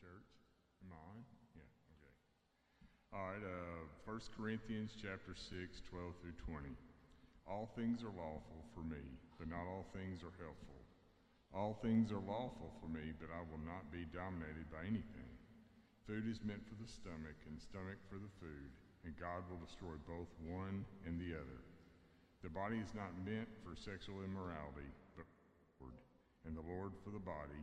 church. Am I on? Yeah, okay. All right, uh, 1 Corinthians chapter 6, 12 through 20. All things are lawful for me, but not all things are helpful. All things are lawful for me, but I will not be dominated by anything. Food is meant for the stomach, and stomach for the food, and God will destroy both one and the other. The body is not meant for sexual immorality, but for the Lord, and the Lord for the body.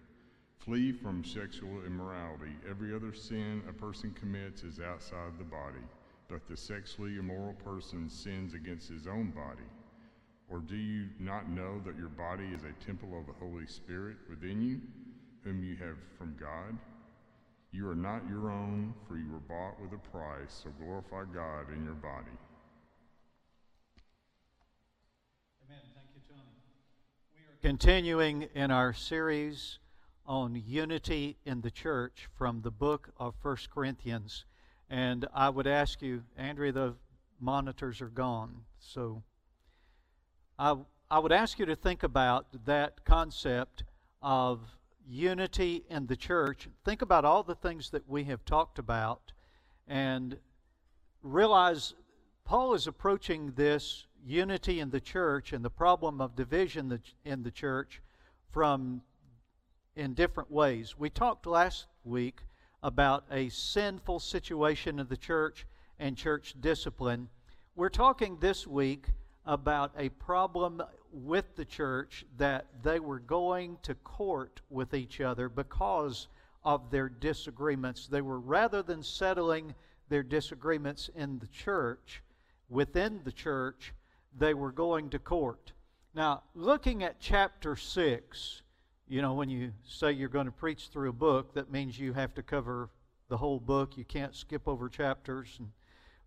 Flee from sexual immorality. Every other sin a person commits is outside the body, but the sexually immoral person sins against his own body. Or do you not know that your body is a temple of the Holy Spirit within you, whom you have from God? You are not your own, for you were bought with a price, so glorify God in your body. Amen. Thank you, Tony. We are continuing in our series on unity in the church from the book of First Corinthians. And I would ask you, Andrea, the monitors are gone. So I, I would ask you to think about that concept of unity in the church. Think about all the things that we have talked about and realize Paul is approaching this unity in the church and the problem of division in the church from in different ways. We talked last week about a sinful situation of the church and church discipline. We're talking this week about a problem with the church that they were going to court with each other because of their disagreements. They were, rather than settling their disagreements in the church, within the church, they were going to court. Now, looking at chapter 6, you know, when you say you're going to preach through a book, that means you have to cover the whole book. You can't skip over chapters. And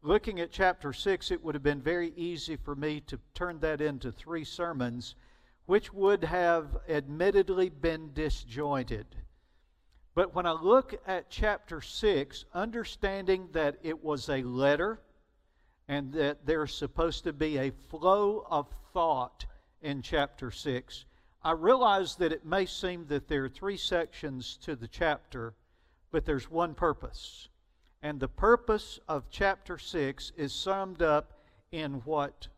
looking at chapter 6, it would have been very easy for me to turn that into three sermons, which would have admittedly been disjointed. But when I look at chapter 6, understanding that it was a letter, and that there's supposed to be a flow of thought in chapter 6. I realize that it may seem that there are three sections to the chapter, but there's one purpose. And the purpose of chapter 6 is summed up in what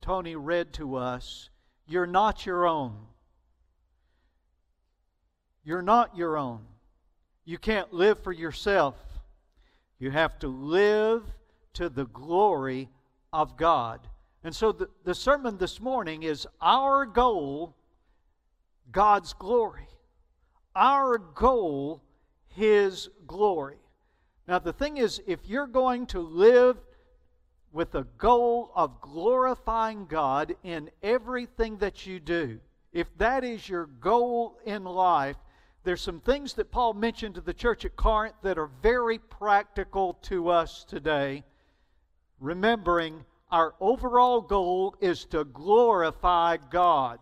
Tony read to us You're not your own. You're not your own. You can't live for yourself. You have to live to the glory of God. And so the, the sermon this morning is our goal, God's glory. Our goal, His glory. Now, the thing is, if you're going to live with the goal of glorifying God in everything that you do, if that is your goal in life, there's some things that Paul mentioned to the church at Corinth that are very practical to us today remembering our overall goal is to glorify God.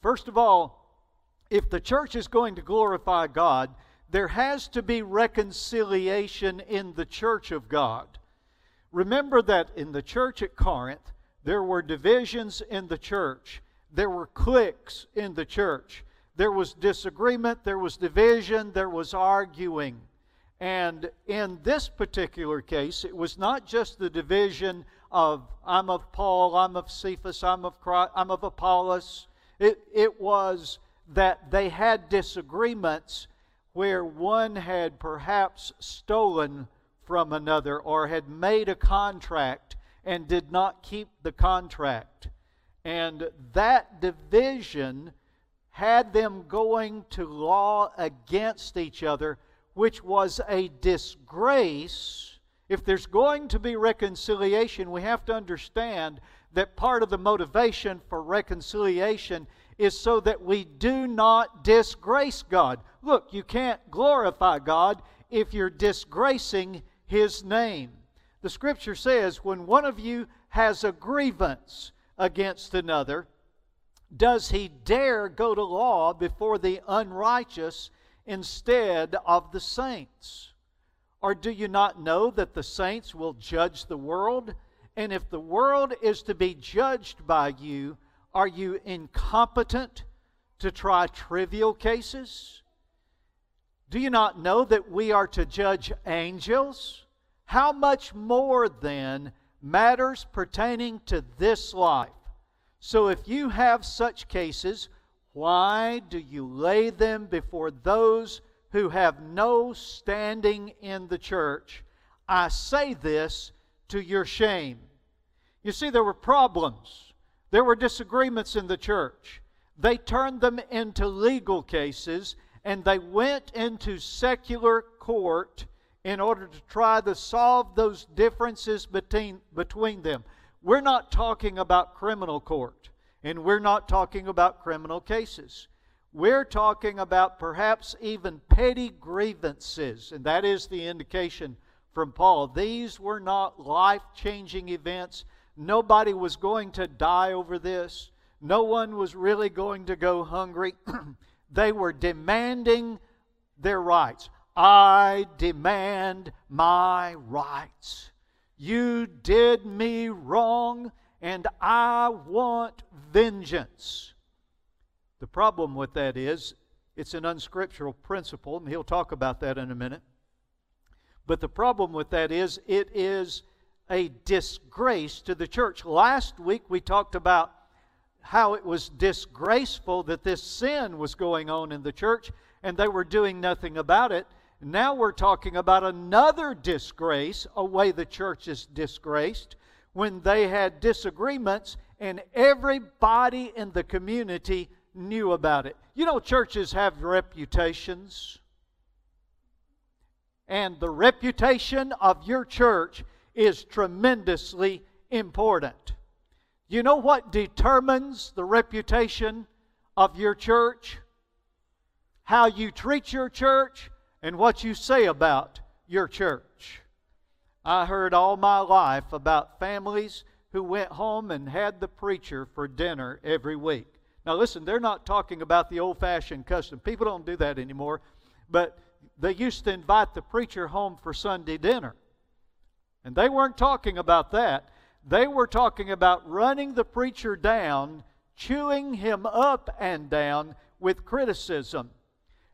First of all, if the church is going to glorify God, there has to be reconciliation in the church of God. Remember that in the church at Corinth, there were divisions in the church, there were cliques in the church, there was disagreement, there was division, there was arguing. And in this particular case, it was not just the division of I'm of Paul, I'm of Cephas, I'm of Christ, I'm of Apollos. It, it was that they had disagreements where one had perhaps stolen from another or had made a contract and did not keep the contract. And that division had them going to law against each other which was a disgrace, if there's going to be reconciliation, we have to understand that part of the motivation for reconciliation is so that we do not disgrace God. Look, you can't glorify God if you're disgracing his name. The scripture says when one of you has a grievance against another, does he dare go to law before the unrighteous instead of the saints? Or do you not know that the saints will judge the world? And if the world is to be judged by you, are you incompetent to try trivial cases? Do you not know that we are to judge angels? How much more then matters pertaining to this life? So if you have such cases, why do you lay them before those who have no standing in the church? I say this to your shame. You see, there were problems, there were disagreements in the church. They turned them into legal cases and they went into secular court in order to try to solve those differences between, between them. We're not talking about criminal court, and we're not talking about criminal cases. We're talking about perhaps even petty grievances, and that is the indication from Paul. These were not life changing events. Nobody was going to die over this. No one was really going to go hungry. they were demanding their rights. I demand my rights. You did me wrong, and I want vengeance. The problem with that is it's an unscriptural principle, and he'll talk about that in a minute. But the problem with that is it is a disgrace to the church. Last week we talked about how it was disgraceful that this sin was going on in the church and they were doing nothing about it. Now we're talking about another disgrace, a way the church is disgraced, when they had disagreements and everybody in the community knew about it. You know, churches have reputations. And the reputation of your church is tremendously important. You know what determines the reputation of your church? How you treat your church and what you say about your church. I heard all my life about families who went home and had the preacher for dinner every week. Now, listen, they're not talking about the old fashioned custom. People don't do that anymore. But they used to invite the preacher home for Sunday dinner. And they weren't talking about that. They were talking about running the preacher down, chewing him up and down with criticism.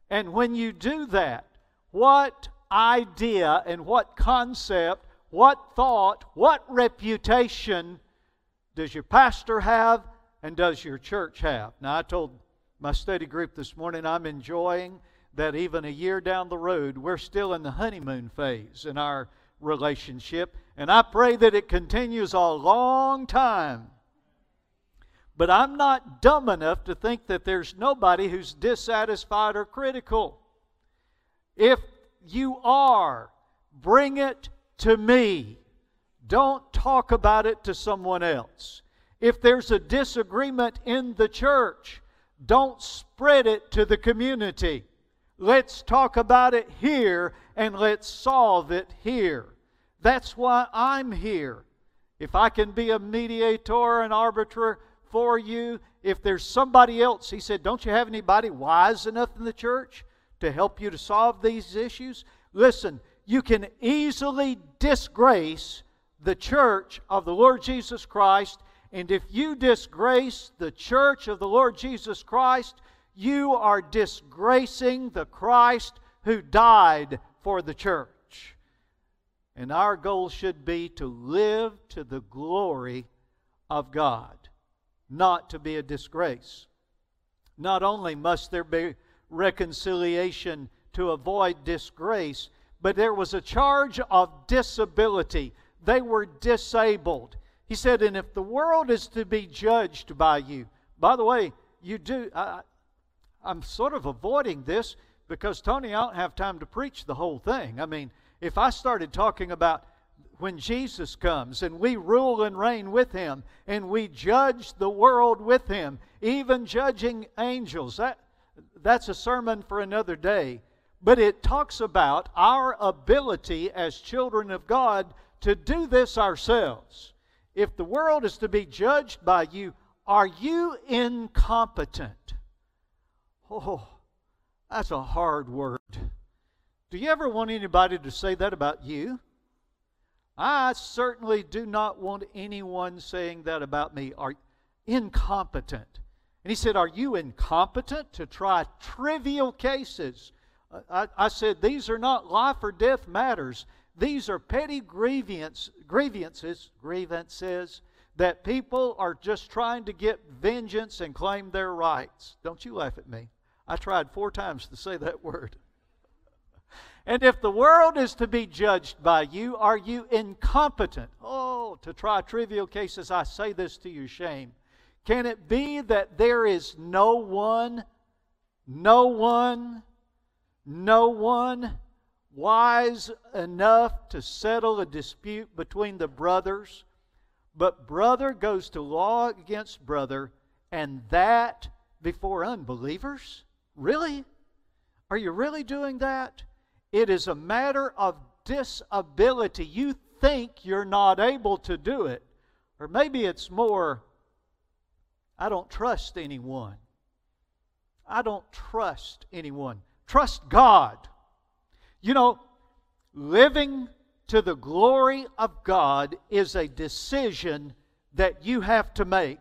And when you do that, what idea and what concept, what thought, what reputation does your pastor have and does your church have? Now, I told my study group this morning I'm enjoying that even a year down the road, we're still in the honeymoon phase in our relationship. And I pray that it continues a long time. But I'm not dumb enough to think that there's nobody who's dissatisfied or critical. If you are, bring it to me. Don't talk about it to someone else. If there's a disagreement in the church, don't spread it to the community. Let's talk about it here and let's solve it here. That's why I'm here. If I can be a mediator, an arbiter for you, if there's somebody else, he said, Don't you have anybody wise enough in the church to help you to solve these issues? Listen, you can easily disgrace the church of the Lord Jesus Christ. And if you disgrace the church of the Lord Jesus Christ, you are disgracing the Christ who died for the church. And our goal should be to live to the glory of God, not to be a disgrace. Not only must there be reconciliation to avoid disgrace, but there was a charge of disability. They were disabled. He said, and if the world is to be judged by you, by the way, you do. I, I'm sort of avoiding this because, Tony, I don't have time to preach the whole thing. I mean, if I started talking about when Jesus comes and we rule and reign with him and we judge the world with him, even judging angels, that, that's a sermon for another day. but it talks about our ability as children of God to do this ourselves. If the world is to be judged by you, are you incompetent? Oh, that's a hard word. Do you ever want anybody to say that about you? I certainly do not want anyone saying that about me. Are incompetent. And he said, Are you incompetent to try trivial cases? Uh, I, I said, These are not life or death matters. These are petty grievance, grievances, grievances that people are just trying to get vengeance and claim their rights. Don't you laugh at me. I tried four times to say that word. And if the world is to be judged by you, are you incompetent? Oh, to try trivial cases, I say this to you, shame. Can it be that there is no one, no one, no one wise enough to settle a dispute between the brothers? But brother goes to law against brother, and that before unbelievers? Really? Are you really doing that? It is a matter of disability. You think you're not able to do it. Or maybe it's more, I don't trust anyone. I don't trust anyone. Trust God. You know, living to the glory of God is a decision that you have to make.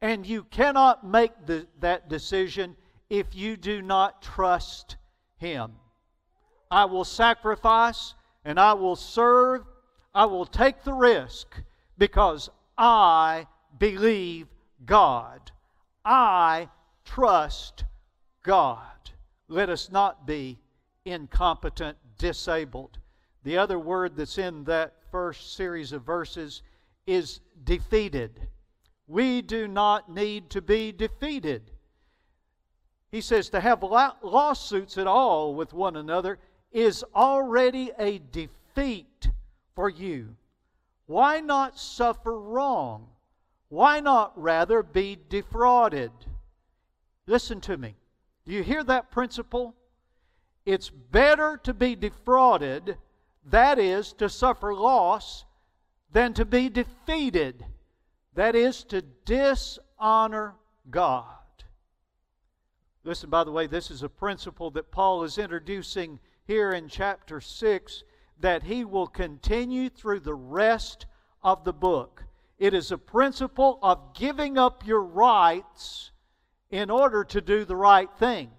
And you cannot make the, that decision if you do not trust Him. I will sacrifice and I will serve. I will take the risk because I believe God. I trust God. Let us not be incompetent, disabled. The other word that's in that first series of verses is defeated. We do not need to be defeated. He says to have lawsuits at all with one another is already a defeat for you. Why not suffer wrong? Why not rather be defrauded? Listen to me. Do you hear that principle? It's better to be defrauded, that is, to suffer loss, than to be defeated, that is, to dishonor God. Listen, by the way, this is a principle that Paul is introducing here in chapter 6 that he will continue through the rest of the book. It is a principle of giving up your rights in order to do the right thing.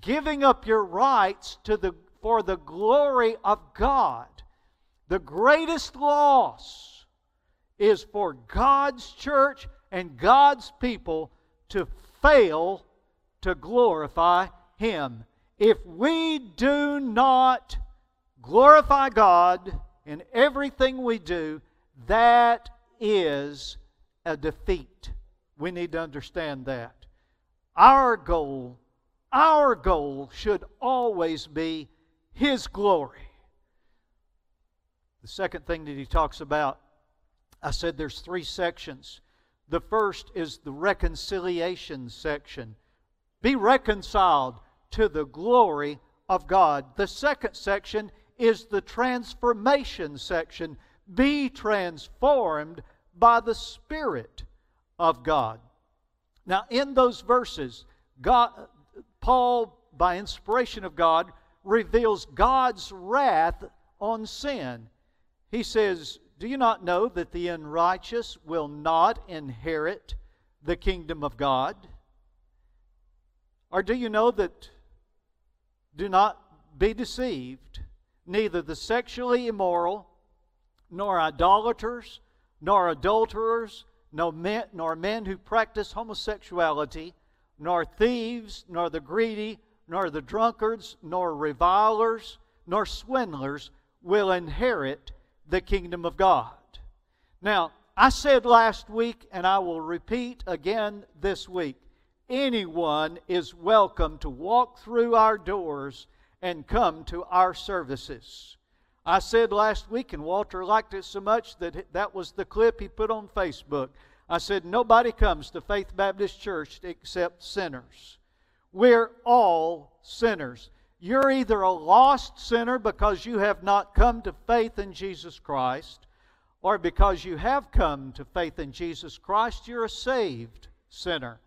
Giving up your rights to the, for the glory of God. The greatest loss is for God's church and God's people to fail to glorify Him if we do not glorify God in everything we do, that is a defeat. We need to understand that. Our goal, our goal should always be His glory. The second thing that he talks about, I said there's three sections. The first is the reconciliation section. Be reconciled to the glory of God. The second section is the transformation section. Be transformed by the Spirit of God. Now, in those verses, God, Paul, by inspiration of God, reveals God's wrath on sin. He says, Do you not know that the unrighteous will not inherit the kingdom of God? Or do you know that do not be deceived. Neither the sexually immoral, nor idolaters, nor adulterers, nor men, nor men who practice homosexuality, nor thieves, nor the greedy, nor the drunkards, nor revilers, nor swindlers will inherit the kingdom of God. Now, I said last week, and I will repeat again this week anyone is welcome to walk through our doors and come to our services. I said last week, and Walter liked it so much that that was the clip he put on Facebook. I said, Nobody comes to Faith Baptist Church except sinners. We're all sinners. You're either a lost sinner because you have not come to faith in Jesus Christ, or because you have come to faith in Jesus Christ, you're a saved sinner.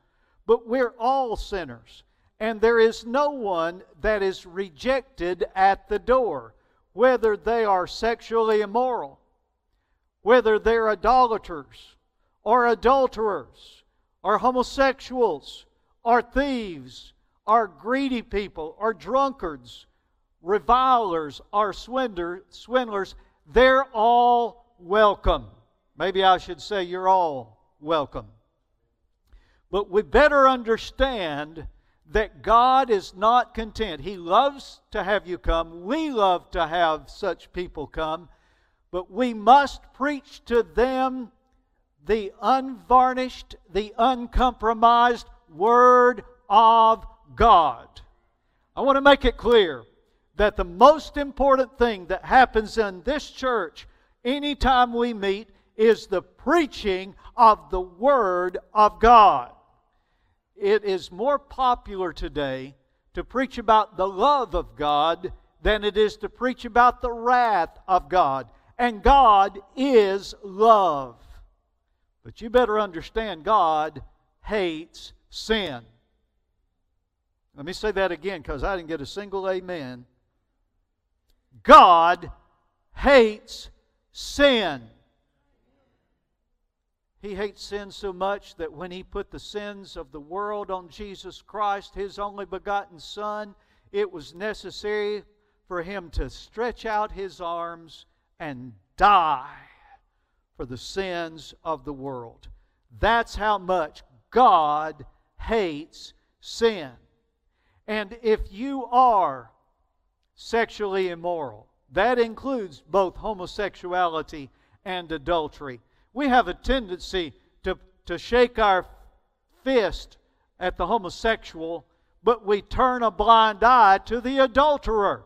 But we're all sinners, and there is no one that is rejected at the door, whether they are sexually immoral, whether they're idolaters, or adulterers, or homosexuals, or thieves, or greedy people, or drunkards, revilers, or swindlers, they're all welcome. Maybe I should say you're all welcome. But we better understand that God is not content. He loves to have you come. We love to have such people come. But we must preach to them the unvarnished, the uncompromised Word of God. I want to make it clear that the most important thing that happens in this church anytime we meet is the preaching of the Word of God. It is more popular today to preach about the love of God than it is to preach about the wrath of God. And God is love. But you better understand God hates sin. Let me say that again because I didn't get a single amen. God hates sin. He hates sin so much that when he put the sins of the world on Jesus Christ, his only begotten Son, it was necessary for him to stretch out his arms and die for the sins of the world. That's how much God hates sin. And if you are sexually immoral, that includes both homosexuality and adultery. We have a tendency to, to shake our fist at the homosexual, but we turn a blind eye to the adulterer.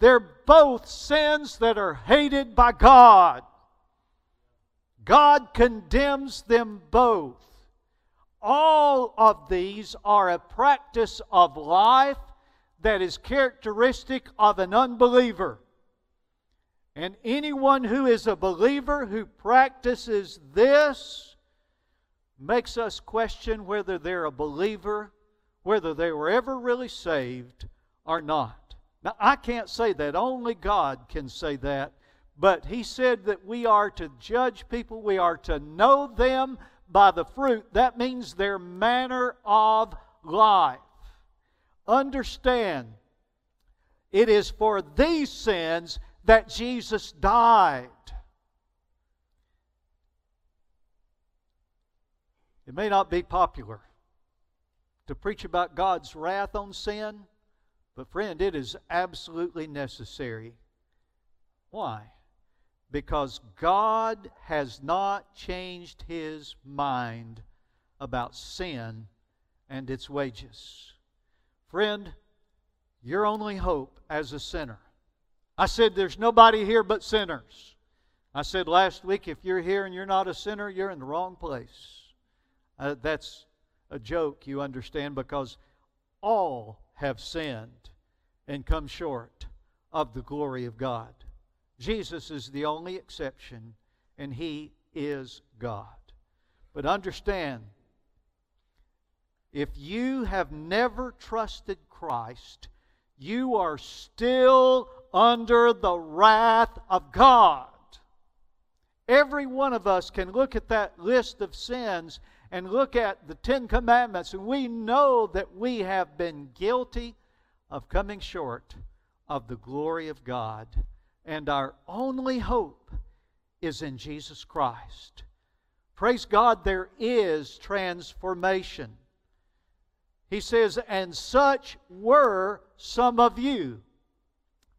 They're both sins that are hated by God. God condemns them both. All of these are a practice of life that is characteristic of an unbeliever. And anyone who is a believer who practices this makes us question whether they're a believer, whether they were ever really saved or not. Now, I can't say that. Only God can say that. But He said that we are to judge people, we are to know them by the fruit. That means their manner of life. Understand, it is for these sins that Jesus died. It may not be popular to preach about God's wrath on sin, but friend, it is absolutely necessary. Why? Because God has not changed his mind about sin and its wages. Friend, your only hope as a sinner. I said there's nobody here but sinners. I said last week if you're here and you're not a sinner, you're in the wrong place. Uh, that's a joke, you understand, because all have sinned and come short of the glory of God. Jesus is the only exception, and He is God. But understand, if you have never trusted Christ, you are still under the wrath of God. Every one of us can look at that list of sins and look at the Ten Commandments, and we know that we have been guilty of coming short of the glory of God and our only hope is in Jesus Christ. Praise God, there is transformation. He says, and such were some of you.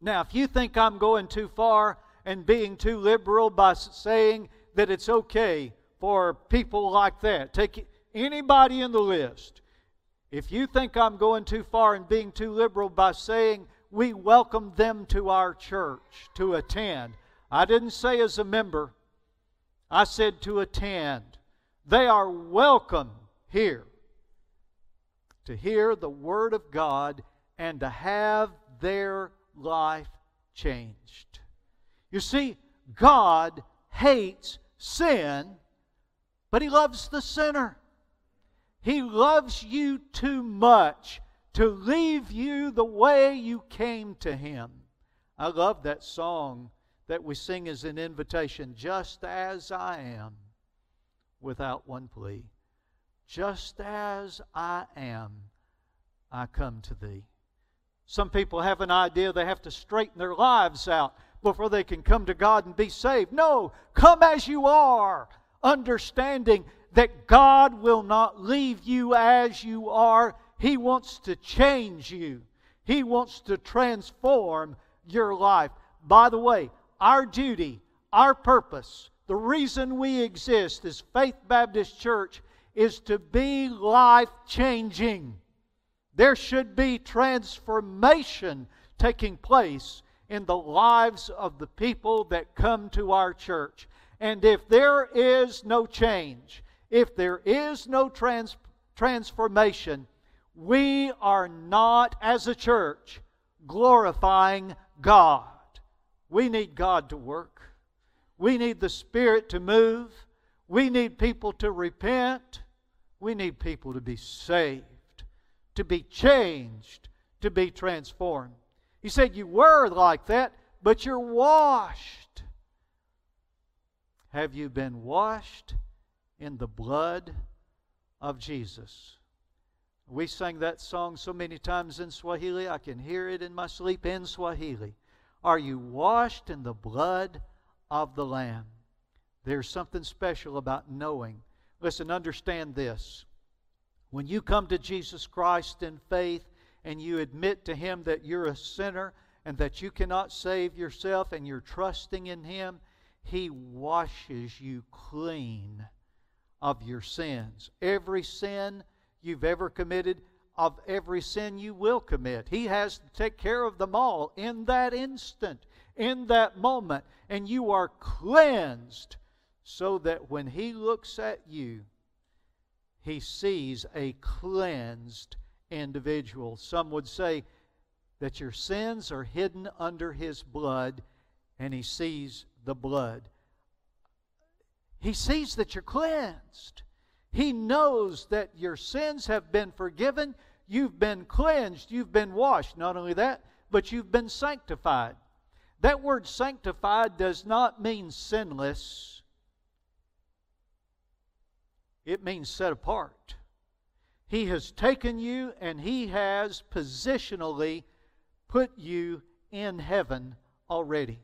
Now, if you think I'm going too far and being too liberal by saying that it's okay for people like that, take anybody in the list. If you think I'm going too far and being too liberal by saying we welcome them to our church to attend. I didn't say as a member, I said to attend. They are welcome here to hear the Word of God and to have their life changed. You see, God hates sin, but He loves the sinner. He loves you too much to leave you the way you came to Him. I love that song that we sing as an invitation just as I am, without one plea. Just as I am, I come to Thee. Some people have an idea they have to straighten their lives out before they can come to God and be saved. No, come as you are, understanding that God will not leave you as you are. He wants to change you, He wants to transform your life. By the way, our duty, our purpose, the reason we exist as Faith Baptist Church is to be life changing. There should be transformation taking place in the lives of the people that come to our church. And if there is no change, if there is no trans- transformation, we are not, as a church, glorifying God. We need God to work. We need the Spirit to move. We need people to repent. We need people to be saved to be changed, to be transformed. He said, You were like that, but you're washed. Have you been washed in the blood of Jesus? We sang that song so many times in Swahili, I can hear it in my sleep in Swahili. Are you washed in the blood of the Lamb? There's something special about knowing. Listen, understand this. When you come to Jesus Christ in faith and you admit to Him that you're a sinner and that you cannot save yourself and you're trusting in Him, He washes you clean of your sins. Every sin you've ever committed, of every sin you will commit. He has to take care of them all in that instant, in that moment. And you are cleansed so that when He looks at you, he sees a cleansed individual. Some would say that your sins are hidden under his blood, and he sees the blood. He sees that you're cleansed. He knows that your sins have been forgiven. You've been cleansed. You've been washed. Not only that, but you've been sanctified. That word sanctified does not mean sinless it means set apart. He has taken you and He has positionally put you in heaven already.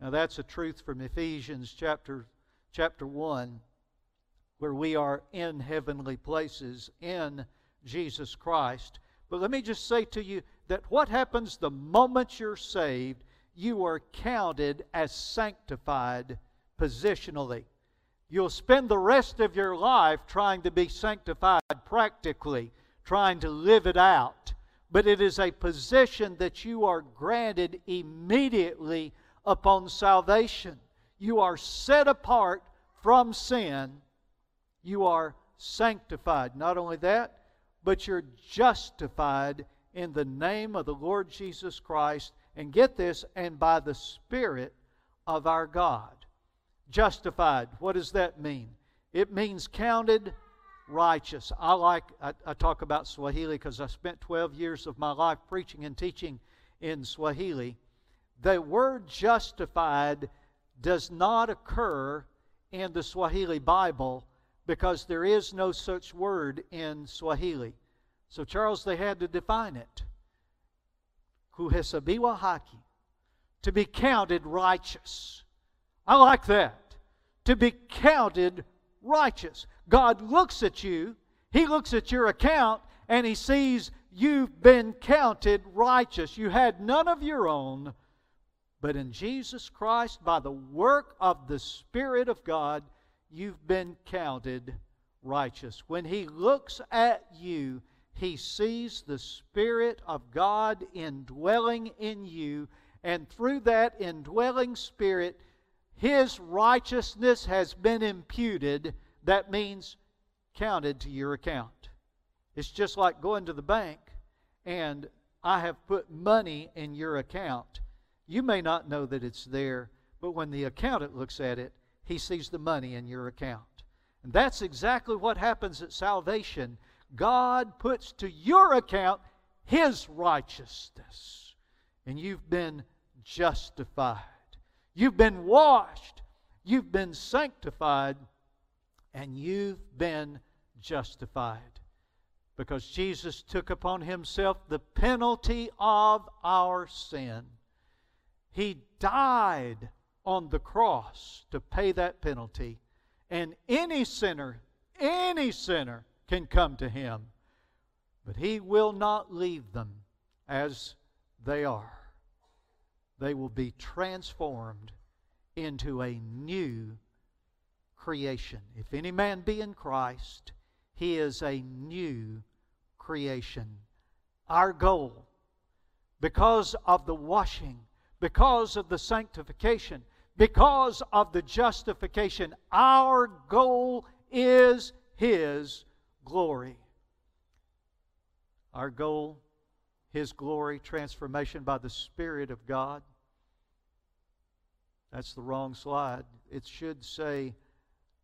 Now that's a truth from Ephesians chapter chapter 1 where we are in heavenly places in Jesus Christ. But let me just say to you that what happens the moment you're saved, you are counted as sanctified positionally. You'll spend the rest of your life trying to be sanctified practically, trying to live it out. But it is a position that you are granted immediately upon salvation. You are set apart from sin. You are sanctified. Not only that, but you're justified in the name of the Lord Jesus Christ. And get this, and by the Spirit of our God. Justified, what does that mean? It means counted righteous. I like, I, I talk about Swahili because I spent 12 years of my life preaching and teaching in Swahili. The word justified does not occur in the Swahili Bible because there is no such word in Swahili. So, Charles, they had to define it. Kuhesabiwa haki, to be counted righteous. I like that to be counted righteous. God looks at you, He looks at your account, and He sees you've been counted righteous. You had none of your own, but in Jesus Christ, by the work of the Spirit of God, you've been counted righteous. When He looks at you, He sees the Spirit of God indwelling in you, and through that indwelling Spirit, his righteousness has been imputed. That means counted to your account. It's just like going to the bank and I have put money in your account. You may not know that it's there, but when the accountant looks at it, he sees the money in your account. And that's exactly what happens at salvation. God puts to your account his righteousness, and you've been justified. You've been washed. You've been sanctified, and you've been justified. Because Jesus took upon himself the penalty of our sin. He died on the cross to pay that penalty. And any sinner, any sinner can come to him. But he will not leave them as they are. They will be transformed into a new creation. If any man be in Christ, he is a new creation. Our goal, because of the washing, because of the sanctification, because of the justification, our goal is His glory. Our goal, His glory, transformation by the Spirit of God. That's the wrong slide. It should say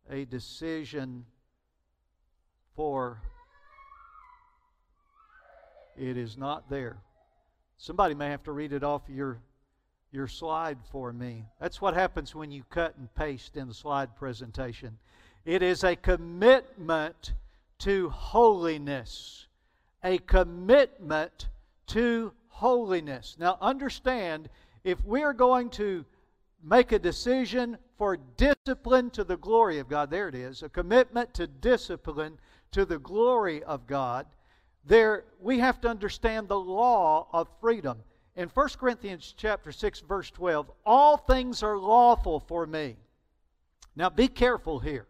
a decision for it is not there. Somebody may have to read it off your your slide for me. That's what happens when you cut and paste in the slide presentation. It is a commitment to holiness. A commitment to holiness. Now, understand if we're going to make a decision for discipline to the glory of God, there it is, a commitment to discipline to the glory of God, there we have to understand the law of freedom. In 1 Corinthians chapter 6 verse 12, all things are lawful for me. Now be careful here.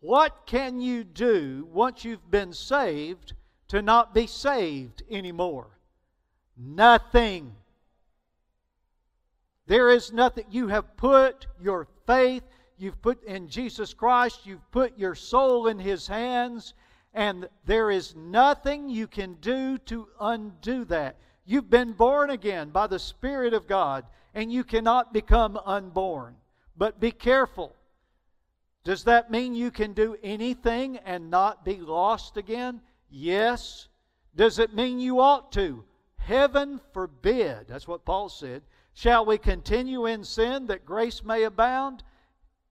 What can you do once you've been saved to not be saved anymore? Nothing. There is nothing. You have put your faith, you've put in Jesus Christ, you've put your soul in His hands, and there is nothing you can do to undo that. You've been born again by the Spirit of God, and you cannot become unborn. But be careful. Does that mean you can do anything and not be lost again? Yes. Does it mean you ought to? Heaven forbid. That's what Paul said. Shall we continue in sin that grace may abound?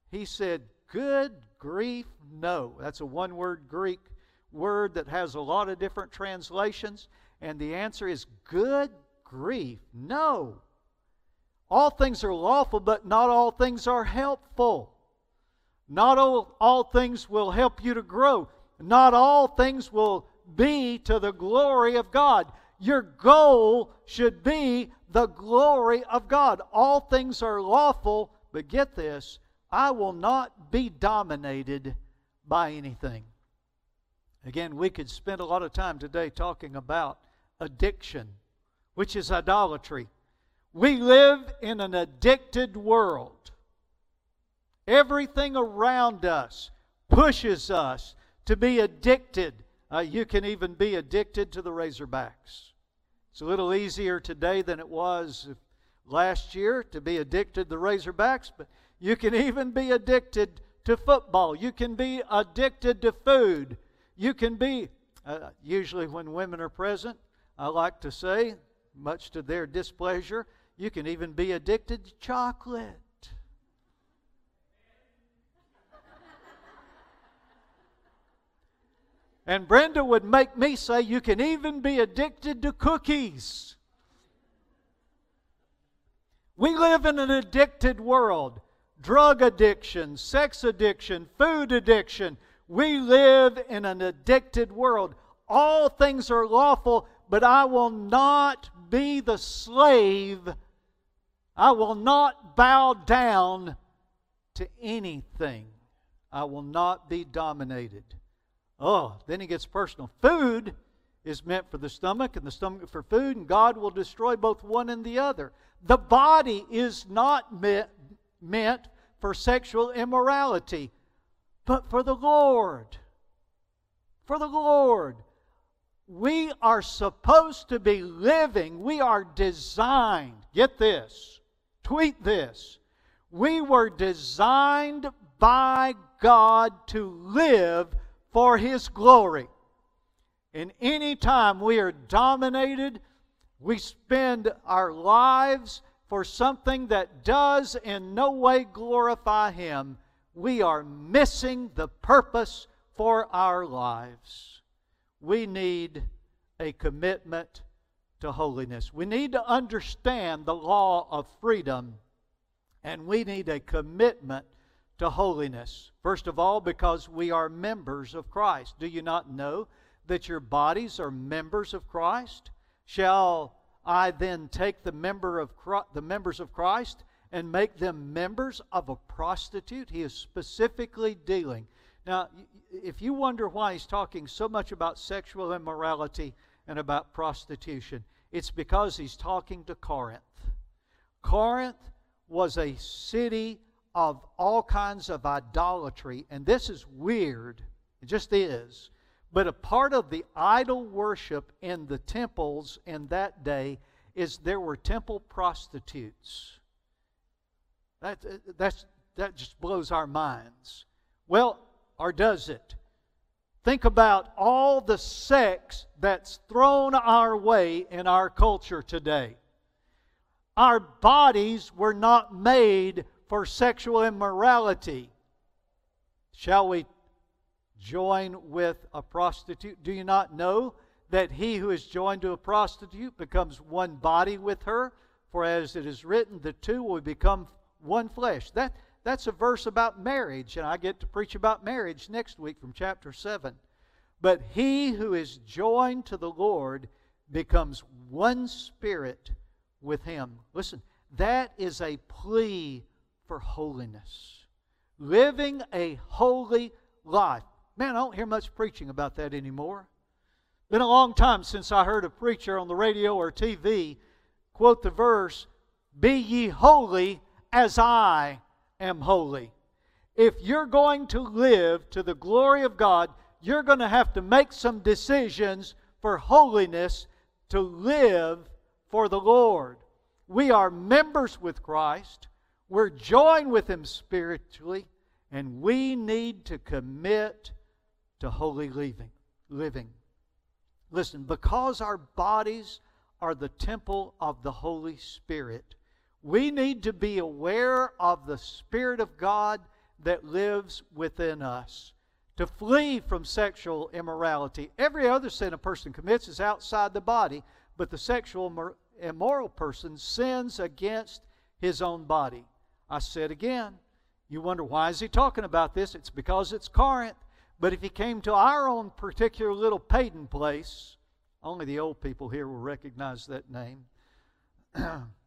He said, Good grief, no. That's a one word Greek word that has a lot of different translations. And the answer is good grief. No. All things are lawful, but not all things are helpful. Not all, all things will help you to grow. Not all things will be to the glory of God. Your goal should be the glory of God. All things are lawful, but get this I will not be dominated by anything. Again, we could spend a lot of time today talking about addiction, which is idolatry. We live in an addicted world. Everything around us pushes us to be addicted. Uh, you can even be addicted to the Razorbacks. It's a little easier today than it was last year to be addicted to the Razorbacks, but you can even be addicted to football. You can be addicted to food. You can be, uh, usually when women are present, I like to say, much to their displeasure, you can even be addicted to chocolate. And Brenda would make me say, you can even be addicted to cookies. We live in an addicted world drug addiction, sex addiction, food addiction. We live in an addicted world. All things are lawful, but I will not be the slave. I will not bow down to anything. I will not be dominated. Oh, then he gets personal. Food is meant for the stomach, and the stomach for food, and God will destroy both one and the other. The body is not meant, meant for sexual immorality, but for the Lord. For the Lord. We are supposed to be living, we are designed, get this, tweet this. We were designed by God to live for His glory. And any time we are dominated, we spend our lives for something that does in no way glorify Him, we are missing the purpose for our lives we need a commitment to holiness. We need to understand the law of freedom, and we need a commitment to holiness. First of all, because we are members of Christ. Do you not know that your bodies are members of Christ? Shall I then take the member of Christ, the members of Christ and make them members of a prostitute? He is specifically dealing. Now, if you wonder why he's talking so much about sexual immorality and about prostitution, it's because he's talking to Corinth. Corinth was a city of all kinds of idolatry, and this is weird. It just is. But a part of the idol worship in the temples in that day is there were temple prostitutes. That, that's, that just blows our minds. Well, or does it? Think about all the sex that's thrown our way in our culture today. Our bodies were not made for sexual immorality. Shall we join with a prostitute? Do you not know that he who is joined to a prostitute becomes one body with her? For as it is written, the two will become one flesh. That, that's a verse about marriage, and I get to preach about marriage next week from chapter 7. But he who is joined to the Lord becomes one spirit with him. Listen, that is a plea for holiness. Living a holy life. Man, I don't hear much preaching about that anymore. Been a long time since I heard a preacher on the radio or TV quote the verse, Be ye holy as I am holy. If you're going to live to the glory of God, you're going to have to make some decisions for holiness to live for the Lord. We are members with Christ, we're joined with Him spiritually, and we need to commit to holy living. living. Listen, because our bodies are the temple of the Holy Spirit, we need to be aware of the Spirit of God that lives within us. To flee from sexual immorality. Every other sin a person commits is outside the body, but the sexual immoral person sins against his own body. I said again, you wonder why is he talking about this? It's because it's Corinth. But if he came to our own particular little Peyton Place, only the old people here will recognize that name.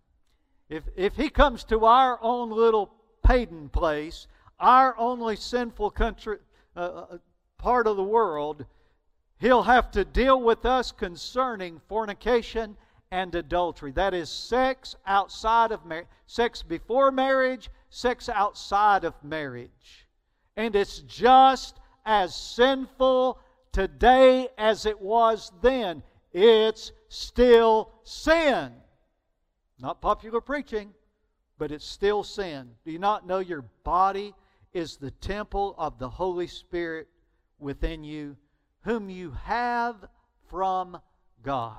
If, if he comes to our own little Peyton Place, our only sinful country, uh, uh, part of the world, he'll have to deal with us concerning fornication and adultery. That is sex outside of marriage, sex before marriage, sex outside of marriage. And it's just as sinful today as it was then. It's still sin. Not popular preaching, but it's still sin. Do you not know your body is the temple of the Holy Spirit within you, whom you have from God?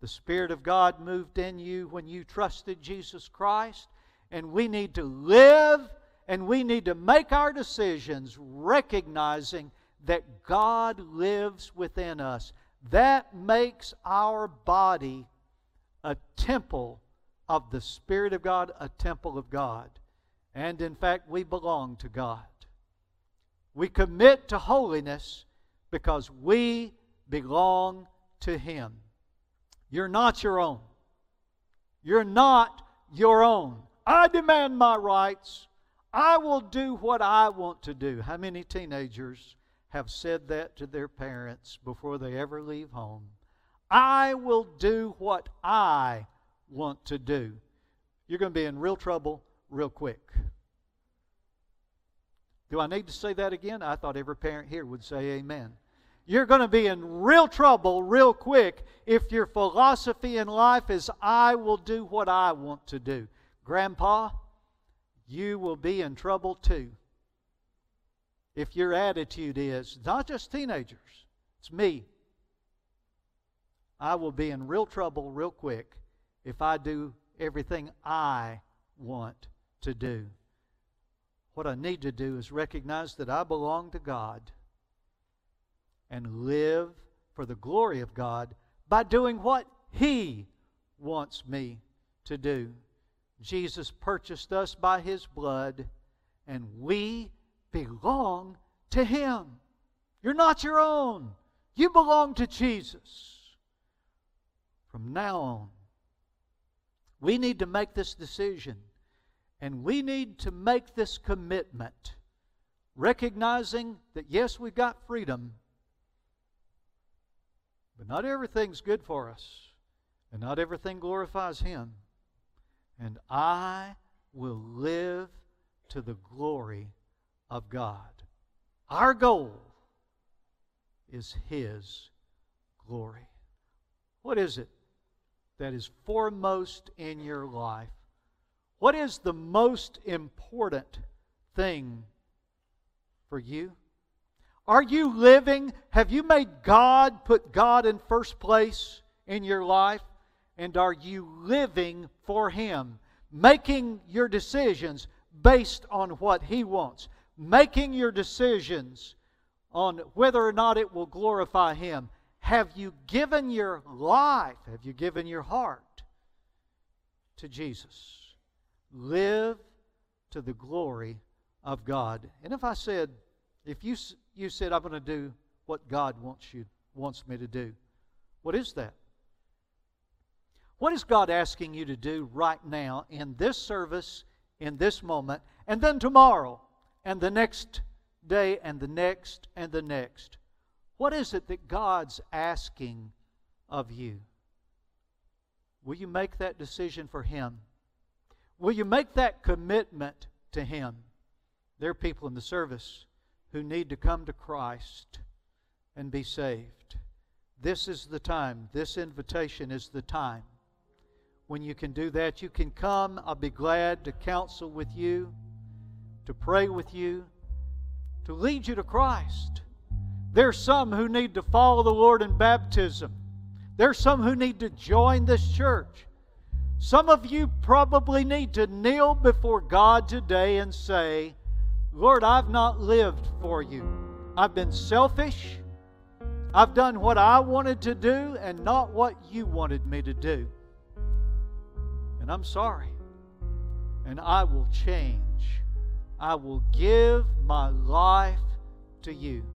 The Spirit of God moved in you when you trusted Jesus Christ, and we need to live and we need to make our decisions recognizing that God lives within us. That makes our body a temple of the Spirit of God, a temple of God. And in fact, we belong to God. We commit to holiness because we belong to Him. You're not your own. You're not your own. I demand my rights. I will do what I want to do. How many teenagers have said that to their parents before they ever leave home? I will do what I want to do, you're going to be in real trouble real quick. Do I need to say that again? I thought every parent here would say amen. You're going to be in real trouble real quick if your philosophy in life is, I will do what I want to do. Grandpa, you will be in trouble too. If your attitude is, not just teenagers, it's me. I will be in real trouble real quick if I do everything I want to do. What I need to do is recognize that I belong to God and live for the glory of God by doing what He wants me to do. Jesus purchased us by His blood, and we belong to Him. You're not your own, you belong to Jesus. From now on, we need to make this decision, and we need to make this commitment, recognizing that yes, we've got freedom but not everything's good for us, and not everything glorifies Him. And I will live to the glory of God. Our goal is His glory. What is it that is foremost in your life? What is the most important thing for you? Are you living? Have you made God, put God in first place in your life? And are you living for Him? Making your decisions based on what He wants. Making your decisions on whether or not it will glorify Him. Have you given your life? Have you given your heart to Jesus? Live to the glory of God. And if I said, if you you said, I'm going to do what God wants you wants me to do. What is that? What is God asking you to do right now in this service, in this moment, and then tomorrow, and the next day, and the next, and the next? What is it that God's asking of you? Will you make that decision for Him? Will you make that commitment to Him? There are people in the service who need to come to Christ and be saved. This is the time. This invitation is the time. When you can do that, you can come. I'll be glad to counsel with you, to pray with you, to lead you to Christ. There's some who need to follow the Lord in baptism. There's some who need to join this church. Some of you probably need to kneel before God today and say, Lord, I've not lived for you. I've been selfish. I've done what I wanted to do and not what you wanted me to do. And I'm sorry. And I will change. I will give my life to you.